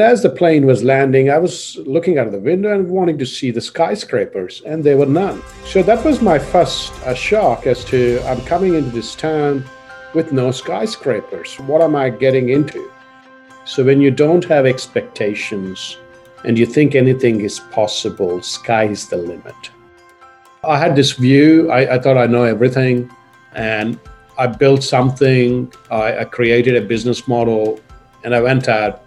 As the plane was landing, I was looking out of the window and wanting to see the skyscrapers, and there were none. So that was my first uh, shock as to I'm coming into this town with no skyscrapers. What am I getting into? So when you don't have expectations and you think anything is possible, sky is the limit. I had this view, I, I thought I know everything, and I built something, I, I created a business model, and I went out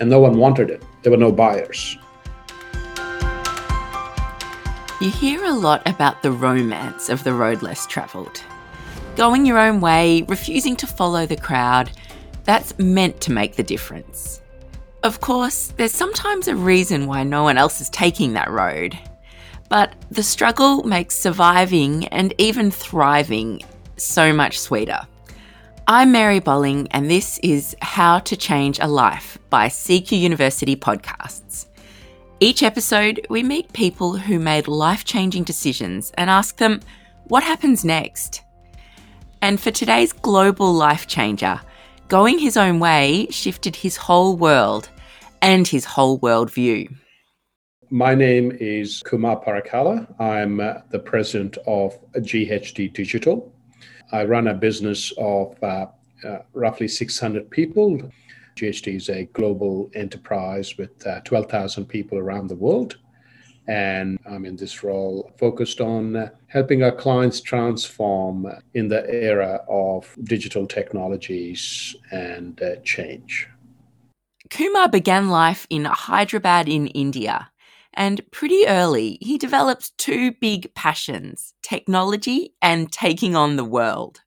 and no one wanted it. There were no buyers. You hear a lot about the romance of the road less travelled. Going your own way, refusing to follow the crowd, that's meant to make the difference. Of course, there's sometimes a reason why no one else is taking that road. But the struggle makes surviving and even thriving so much sweeter. I'm Mary Bolling, and this is How to Change a Life by CQ University Podcasts. Each episode, we meet people who made life changing decisions and ask them, what happens next? And for today's global life changer, going his own way shifted his whole world and his whole worldview. My name is Kumar Parakala. I'm uh, the president of GHD Digital. I run a business of uh, uh, roughly 600 people. GHD is a global enterprise with uh, 12,000 people around the world. And I'm in this role focused on helping our clients transform in the era of digital technologies and change. Kumar began life in Hyderabad in India and pretty early, he develops two big passions technology and taking on the world.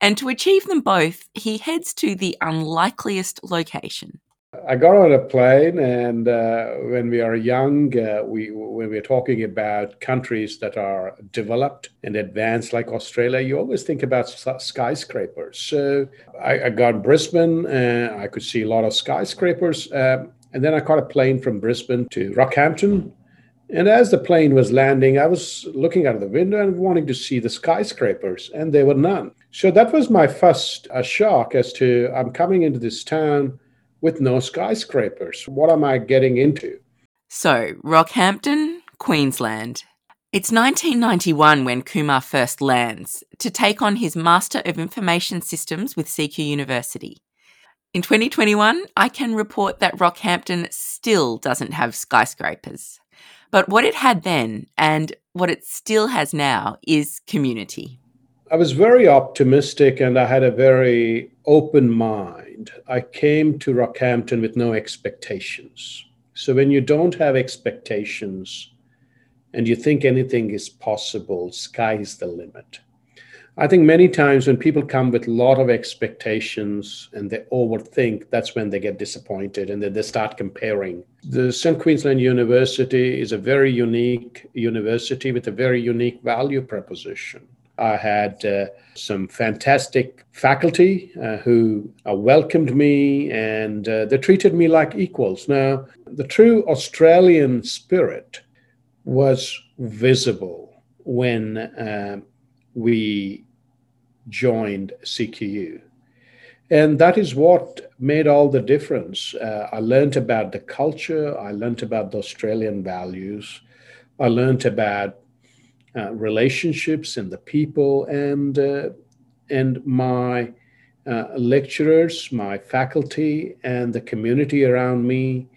And to achieve them both, he heads to the unlikeliest location. I got on a plane, and uh, when we are young, uh, we when we're talking about countries that are developed and advanced like Australia, you always think about skyscrapers. So I, I got Brisbane, and I could see a lot of skyscrapers. Um, and then I caught a plane from Brisbane to Rockhampton. And as the plane was landing, I was looking out of the window and wanting to see the skyscrapers, and there were none. So that was my first uh, shock as to I'm coming into this town with no skyscrapers. What am I getting into? So, Rockhampton, Queensland. It's 1991 when Kumar first lands to take on his Master of Information Systems with CQ University. In 2021, I can report that Rockhampton still doesn't have skyscrapers. But what it had then and what it still has now is community. I was very optimistic and I had a very open mind. I came to Rockhampton with no expectations. So when you don't have expectations and you think anything is possible, sky is the limit. I think many times when people come with a lot of expectations and they overthink, that's when they get disappointed and then they start comparing. The St. Queensland University is a very unique university with a very unique value proposition. I had uh, some fantastic faculty uh, who uh, welcomed me and uh, they treated me like equals. Now, the true Australian spirit was visible when uh, we joined CQU. And that is what made all the difference. Uh, I learned about the culture, I learned about the Australian values, I learned about uh, relationships and the people, and, uh, and my uh, lecturers, my faculty, and the community around me.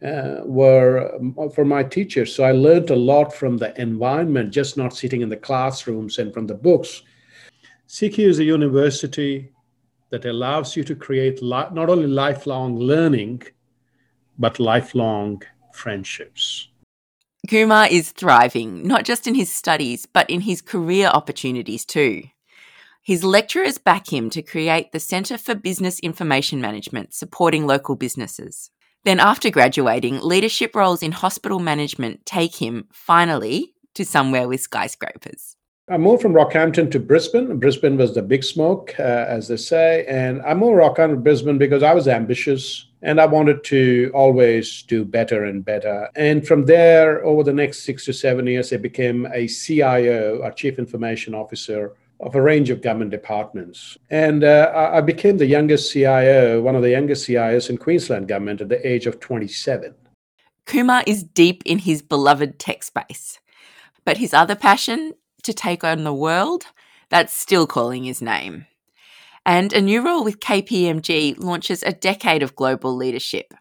Uh, were for my teachers. So I learned a lot from the environment, just not sitting in the classrooms and from the books, CQ is a university that allows you to create li- not only lifelong learning, but lifelong friendships. Kumar is thriving, not just in his studies, but in his career opportunities too. His lecturers back him to create the Centre for Business Information Management, supporting local businesses. Then, after graduating, leadership roles in hospital management take him, finally, to somewhere with skyscrapers. I moved from Rockhampton to Brisbane. Brisbane was the big smoke, uh, as they say. And I moved Rockhampton to Brisbane because I was ambitious and I wanted to always do better and better. And from there, over the next six to seven years, I became a CIO, a Chief Information Officer of a range of government departments. And uh, I became the youngest CIO, one of the youngest CIOs in Queensland government at the age of 27. Kumar is deep in his beloved tech space. But his other passion, to take on the world, that's still calling his name. And a new role with KPMG launches a decade of global leadership.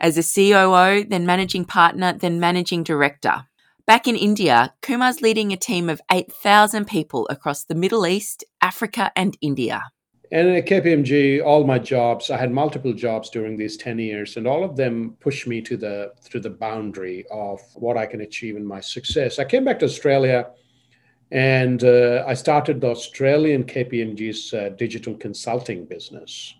As a COO, then managing partner, then managing director. Back in India, Kumar's leading a team of 8,000 people across the Middle East, Africa, and India. And at KPMG, all my jobs, I had multiple jobs during these 10 years, and all of them pushed me to the to the boundary of what I can achieve in my success. I came back to Australia and uh, I started the Australian KPMG's uh, digital consulting business.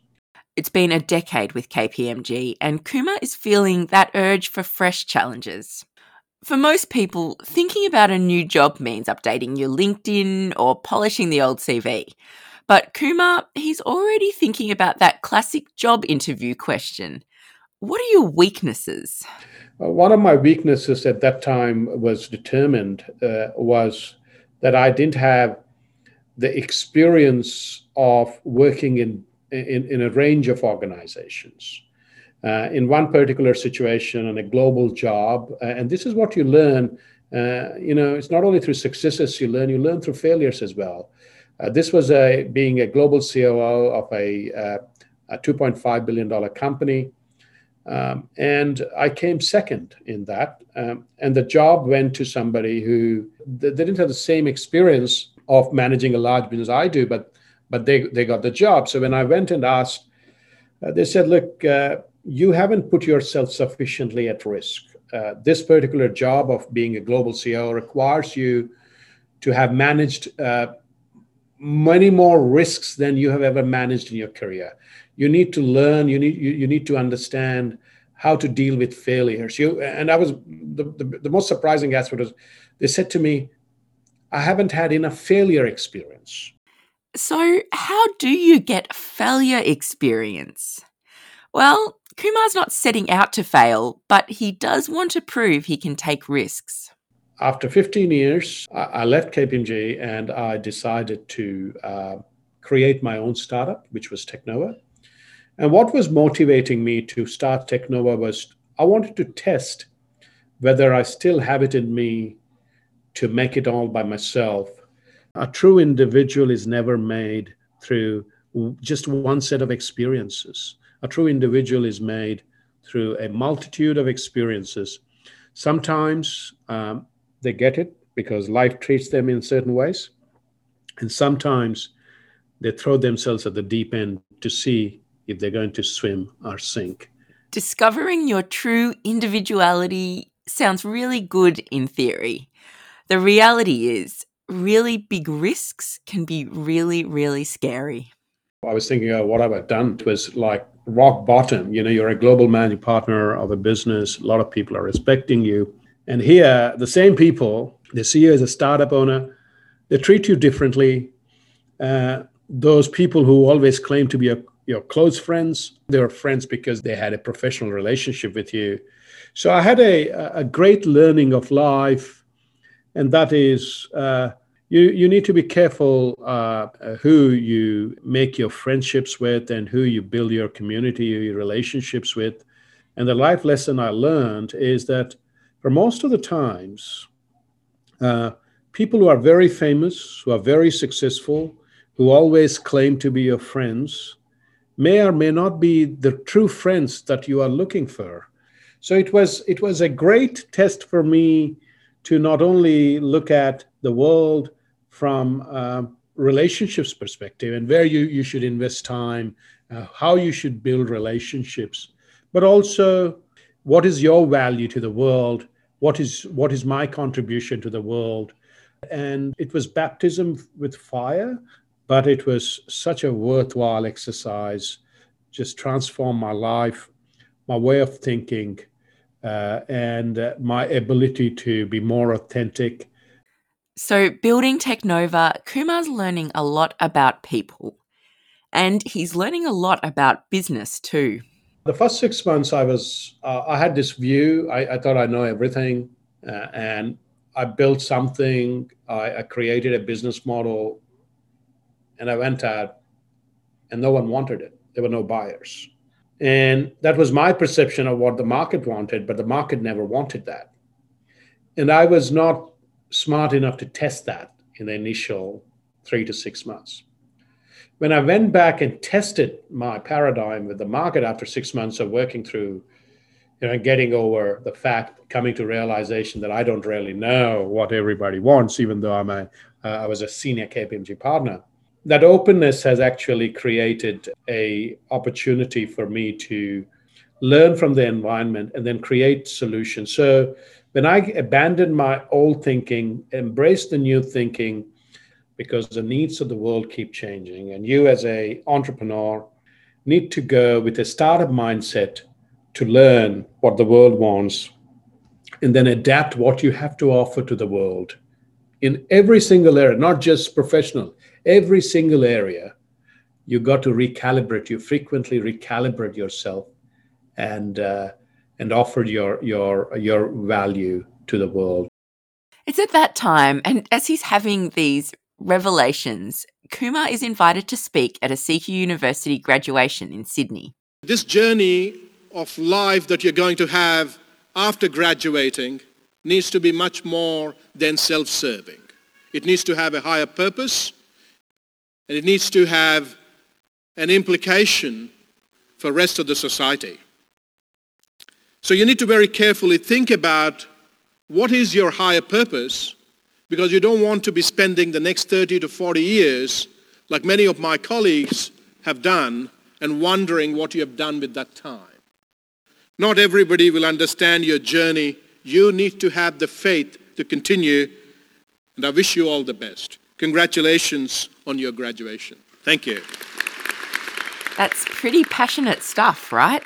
It's been a decade with KPMG, and Kumar is feeling that urge for fresh challenges. For most people, thinking about a new job means updating your LinkedIn or polishing the old CV. But Kumar, he's already thinking about that classic job interview question. What are your weaknesses? Uh, one of my weaknesses at that time was determined uh, was that I didn't have the experience of working in, in, in a range of organizations uh, in one particular situation on a global job. Uh, and this is what you learn. Uh, you know, it's not only through successes you learn, you learn through failures as well. Uh, this was a, being a global COO of a, uh, a $2.5 billion company. Um, and I came second in that. Um, and the job went to somebody who they, they didn't have the same experience of managing a large business I do, but but they, they got the job. So when I went and asked, uh, they said, look, uh, you haven't put yourself sufficiently at risk. Uh, this particular job of being a global CEO requires you to have managed uh, many more risks than you have ever managed in your career. You need to learn. You need you, you need to understand how to deal with failures. You and I was the, the, the most surprising aspect was they said to me, "I haven't had enough failure experience." So, how do you get failure experience? Well, Kumar's not setting out to fail, but he does want to prove he can take risks. After 15 years, I left KPMG and I decided to uh, create my own startup, which was Technova. And what was motivating me to start Technova was I wanted to test whether I still have it in me to make it all by myself. A true individual is never made through just one set of experiences. A true individual is made through a multitude of experiences. Sometimes um, they get it because life treats them in certain ways. And sometimes they throw themselves at the deep end to see if they're going to swim or sink. Discovering your true individuality sounds really good in theory. The reality is, really big risks can be really, really scary. I was thinking, oh, what have I done? It was like rock bottom. You know, you're a global managing partner of a business. A lot of people are respecting you. And here, the same people, the CEO is a startup owner, they treat you differently. Uh, those people who always claim to be a, your close friends, they were friends because they had a professional relationship with you. So I had a, a great learning of life, and that is uh, you you need to be careful uh, who you make your friendships with and who you build your community your relationships with and the life lesson i learned is that for most of the times uh, people who are very famous who are very successful who always claim to be your friends may or may not be the true friends that you are looking for. So it was it was a great test for me to not only look at the world from relationships perspective and where you, you should invest time, uh, how you should build relationships, but also what is your value to the world, what is what is my contribution to the world, and it was baptism with fire, but it was such a worthwhile exercise, just transformed my life, my way of thinking, uh, and uh, my ability to be more authentic so, building Technova, Kumar's learning a lot about people. And he's learning a lot about business too. The first six months, I was, uh, I had this view. I, I, thought I know everything. Uh, and I built something. I, I created a business model. And I went out and no one wanted it. There were no buyers. And that was my perception of what the market wanted, but the market never wanted that. And I was not smart enough to test that in the initial three to six months. When I went back and tested my paradigm with the market after six months of working through, you know, getting over the fact, coming to realization that I don't really know what everybody wants, even though I'm a, uh, I was a senior KPMG partner that openness has actually created a opportunity for me to learn from the environment and then create solutions. So when i abandoned my old thinking embraced the new thinking because the needs of the world keep changing. And you as a entrepreneur need to go with a startup mindset to learn what the world wants and then adapt what you have to offer to the world in every single area not just professional every single area. You got to recalibrate. You frequently recalibrate yourself and uh, and offer your your your value to the world. It's at that time and as he's having these revelations kumar is invited to speak at a CQ University graduation in Sydney. This journey of life that you're going to have after graduating needs to be much more than self-serving. It needs to have a higher purpose and it needs to have an implication for rest of the society. So you need to very carefully think about what is your higher purpose because you don't want to be spending the next 30 to 40 years like many of my colleagues have done and wondering what you have done with that time. Not everybody will understand your journey. You need to have the faith to continue and I wish you all the best. Congratulations on your graduation. Thank you. That's pretty passionate stuff, right?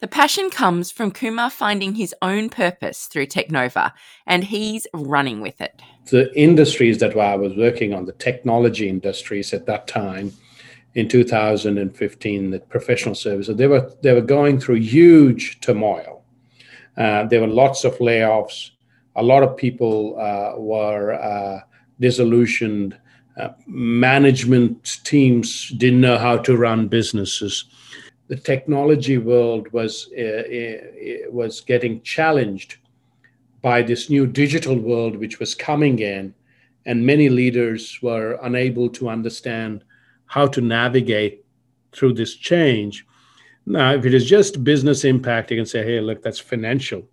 The passion comes from Kumar finding his own purpose through Technova, and he's running with it. The industries that I was working on, the technology industries at that time, in 2015, the professional services, they were they were going through huge turmoil. Uh, there were lots of layoffs. A lot of people uh, were uh, disillusioned uh, management teams didn't know how to run businesses. The technology world was uh, uh, was getting challenged by this new digital world which was coming in, and many leaders were unable to understand how to navigate through this change. Now, if it is just business impact, you can say, "Hey, look, that's financial,"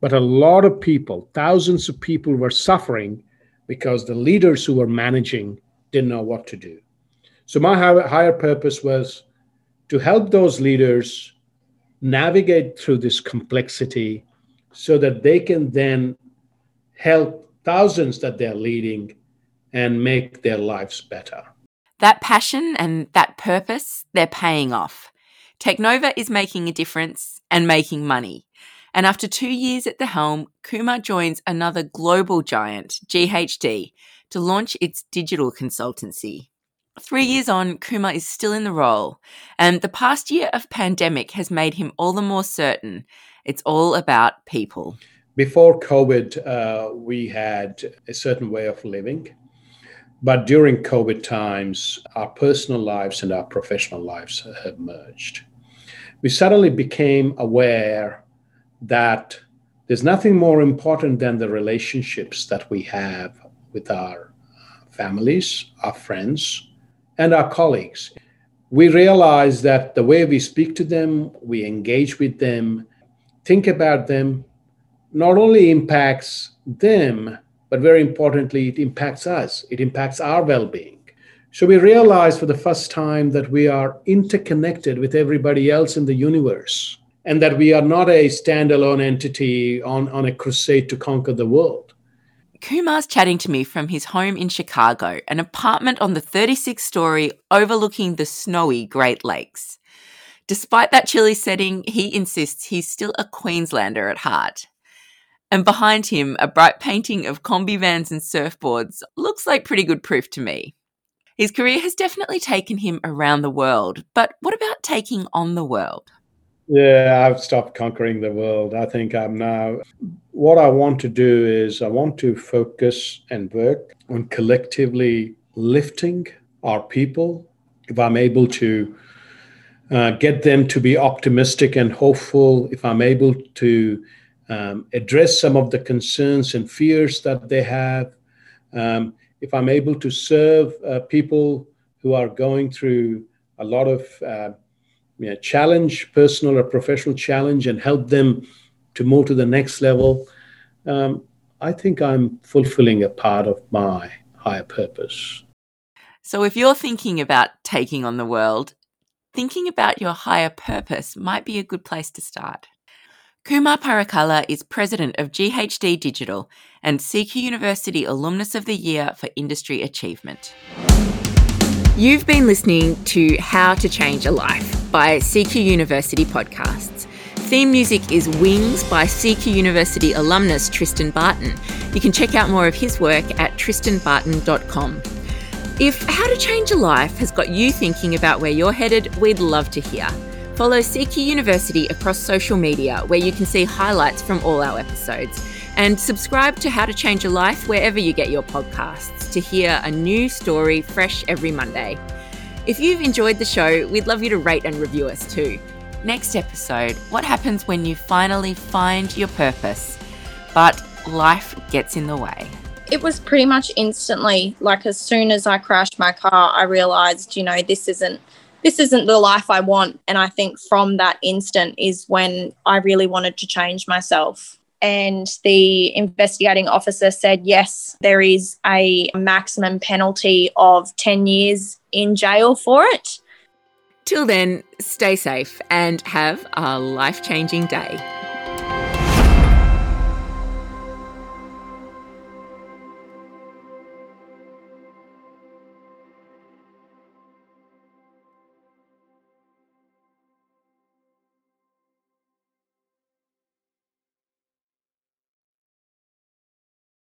but a lot of people, thousands of people, were suffering because the leaders who were managing didn't know what to do. So my higher purpose was to help those leaders navigate through this complexity so that they can then help thousands that they're leading and make their lives better. That passion and that purpose, they're paying off. Technova is making a difference and making money. And after two years at the helm, Kumar joins another global giant, GHD, to launch its digital consultancy. Three years on, Kumar is still in the role, and the past year of pandemic has made him all the more certain it's all about people. Before COVID, uh, we had a certain way of living. But during COVID times, our personal lives and our professional lives have merged. We suddenly became aware that there's nothing more important than the relationships that we have with our families, our friends, and our colleagues. We realize that the way we speak to them, we engage with them, think about them, not only impacts them, but very importantly, it impacts us. It impacts our well being. So we realize for the first time that we are interconnected with everybody else in the universe and that we are not a standalone entity on, on a crusade to conquer the world. Kumar's chatting to me from his home in Chicago, an apartment on the 36th story overlooking the snowy Great Lakes. Despite that chilly setting, he insists he's still a Queenslander at heart. And behind him, a bright painting of Kombi vans and surfboards looks like pretty good proof to me. His career has definitely taken him around the world, but what about taking on the world? Yeah, I've stopped conquering the world. I think I'm now. What I want to do is I want to focus and work on collectively lifting our people, if I'm able to uh, get them to be optimistic and hopeful, if I'm able to um, address some of the concerns and fears that they have, um, if I'm able to serve uh, people who are going through a lot of uh, you know, challenge, personal or professional challenge, and help them to move to the next level, um, I think I'm fulfilling a part of my higher purpose. So, if you're thinking about taking on the world, thinking about your higher purpose might be a good place to start. Kumar Parakala is president of GHD Digital and CQ University Alumnus of the Year for Industry Achievement. You've been listening to How to Change a Life by CQ University Podcasts. Theme music is Wings by CQ University alumnus Tristan Barton. You can check out more of his work at tristanbarton.com. If How to Change a Life has got you thinking about where you're headed, we'd love to hear. Follow CQ University across social media where you can see highlights from all our episodes. And subscribe to How to Change Your Life wherever you get your podcasts to hear a new story fresh every Monday. If you've enjoyed the show, we'd love you to rate and review us too. Next episode What happens when you finally find your purpose, but life gets in the way? It was pretty much instantly, like as soon as I crashed my car, I realized, you know, this isn't this isn't the life I want. And I think from that instant is when I really wanted to change myself. And the investigating officer said, yes, there is a maximum penalty of 10 years in jail for it. Till then, stay safe and have a life changing day.